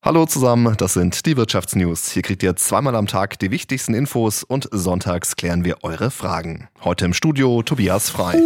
Hallo zusammen, das sind die Wirtschaftsnews. Hier kriegt ihr zweimal am Tag die wichtigsten Infos und sonntags klären wir eure Fragen. Heute im Studio Tobias Frei.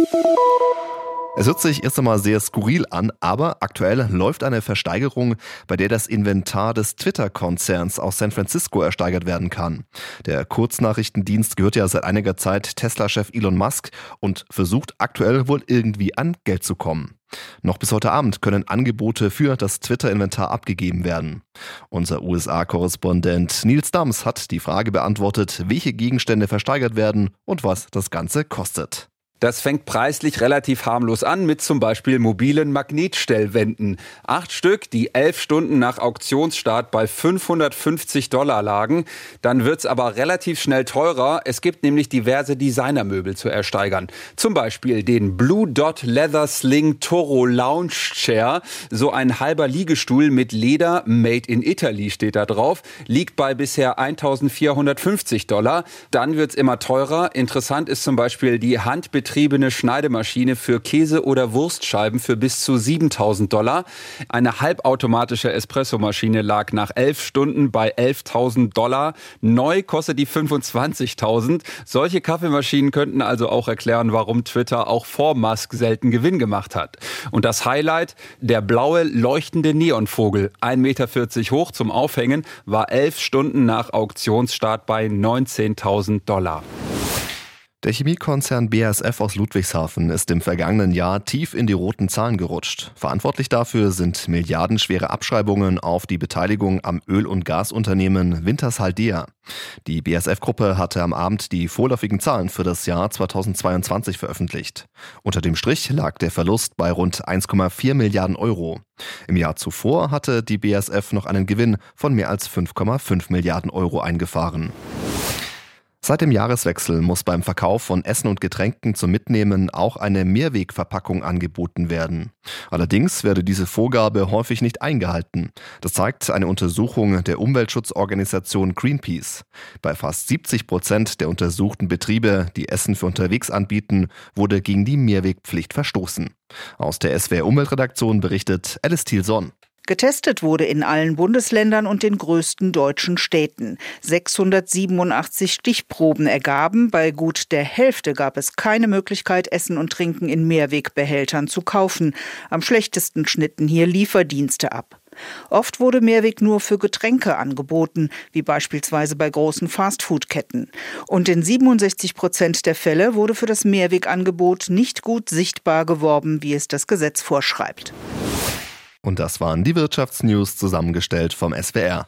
Es hört sich erst einmal sehr skurril an, aber aktuell läuft eine Versteigerung, bei der das Inventar des Twitter-Konzerns aus San Francisco ersteigert werden kann. Der Kurznachrichtendienst gehört ja seit einiger Zeit Tesla-Chef Elon Musk und versucht aktuell wohl irgendwie an Geld zu kommen. Noch bis heute Abend können Angebote für das Twitter-Inventar abgegeben werden. Unser USA-Korrespondent Nils Dams hat die Frage beantwortet, welche Gegenstände versteigert werden und was das Ganze kostet. Das fängt preislich relativ harmlos an mit zum Beispiel mobilen Magnetstellwänden. Acht Stück, die elf Stunden nach Auktionsstart bei 550 Dollar lagen. Dann wird's aber relativ schnell teurer. Es gibt nämlich diverse Designermöbel zu ersteigern. Zum Beispiel den Blue Dot Leather Sling Toro Lounge Chair. So ein halber Liegestuhl mit Leder, made in Italy steht da drauf, liegt bei bisher 1450 Dollar. Dann wird's immer teurer. Interessant ist zum Beispiel die Handbetriebene betriebene Schneidemaschine für Käse- oder Wurstscheiben für bis zu 7000 Dollar. Eine halbautomatische Espressomaschine lag nach elf Stunden bei 11.000 Dollar. Neu kostet die 25.000. Solche Kaffeemaschinen könnten also auch erklären, warum Twitter auch vor Musk selten Gewinn gemacht hat. Und das Highlight, der blaue leuchtende Neonvogel, 1,40 Meter hoch zum Aufhängen, war elf Stunden nach Auktionsstart bei 19.000 Dollar. Der Chemiekonzern BASF aus Ludwigshafen ist im vergangenen Jahr tief in die roten Zahlen gerutscht. Verantwortlich dafür sind milliardenschwere Abschreibungen auf die Beteiligung am Öl- und Gasunternehmen Wintershaldea. Die BASF-Gruppe hatte am Abend die vorläufigen Zahlen für das Jahr 2022 veröffentlicht. Unter dem Strich lag der Verlust bei rund 1,4 Milliarden Euro. Im Jahr zuvor hatte die BASF noch einen Gewinn von mehr als 5,5 Milliarden Euro eingefahren. Seit dem Jahreswechsel muss beim Verkauf von Essen und Getränken zum Mitnehmen auch eine Mehrwegverpackung angeboten werden. Allerdings werde diese Vorgabe häufig nicht eingehalten. Das zeigt eine Untersuchung der Umweltschutzorganisation Greenpeace. Bei fast 70 Prozent der untersuchten Betriebe, die Essen für unterwegs anbieten, wurde gegen die Mehrwegpflicht verstoßen. Aus der SWR Umweltredaktion berichtet Alice Thielson. Getestet wurde in allen Bundesländern und den größten deutschen Städten. 687 Stichproben ergaben, bei gut der Hälfte gab es keine Möglichkeit, Essen und Trinken in Mehrwegbehältern zu kaufen. Am schlechtesten schnitten hier Lieferdienste ab. Oft wurde Mehrweg nur für Getränke angeboten, wie beispielsweise bei großen Fastfood-Ketten. Und in 67 Prozent der Fälle wurde für das Mehrwegangebot nicht gut sichtbar geworben, wie es das Gesetz vorschreibt. Und das waren die Wirtschaftsnews zusammengestellt vom SWR.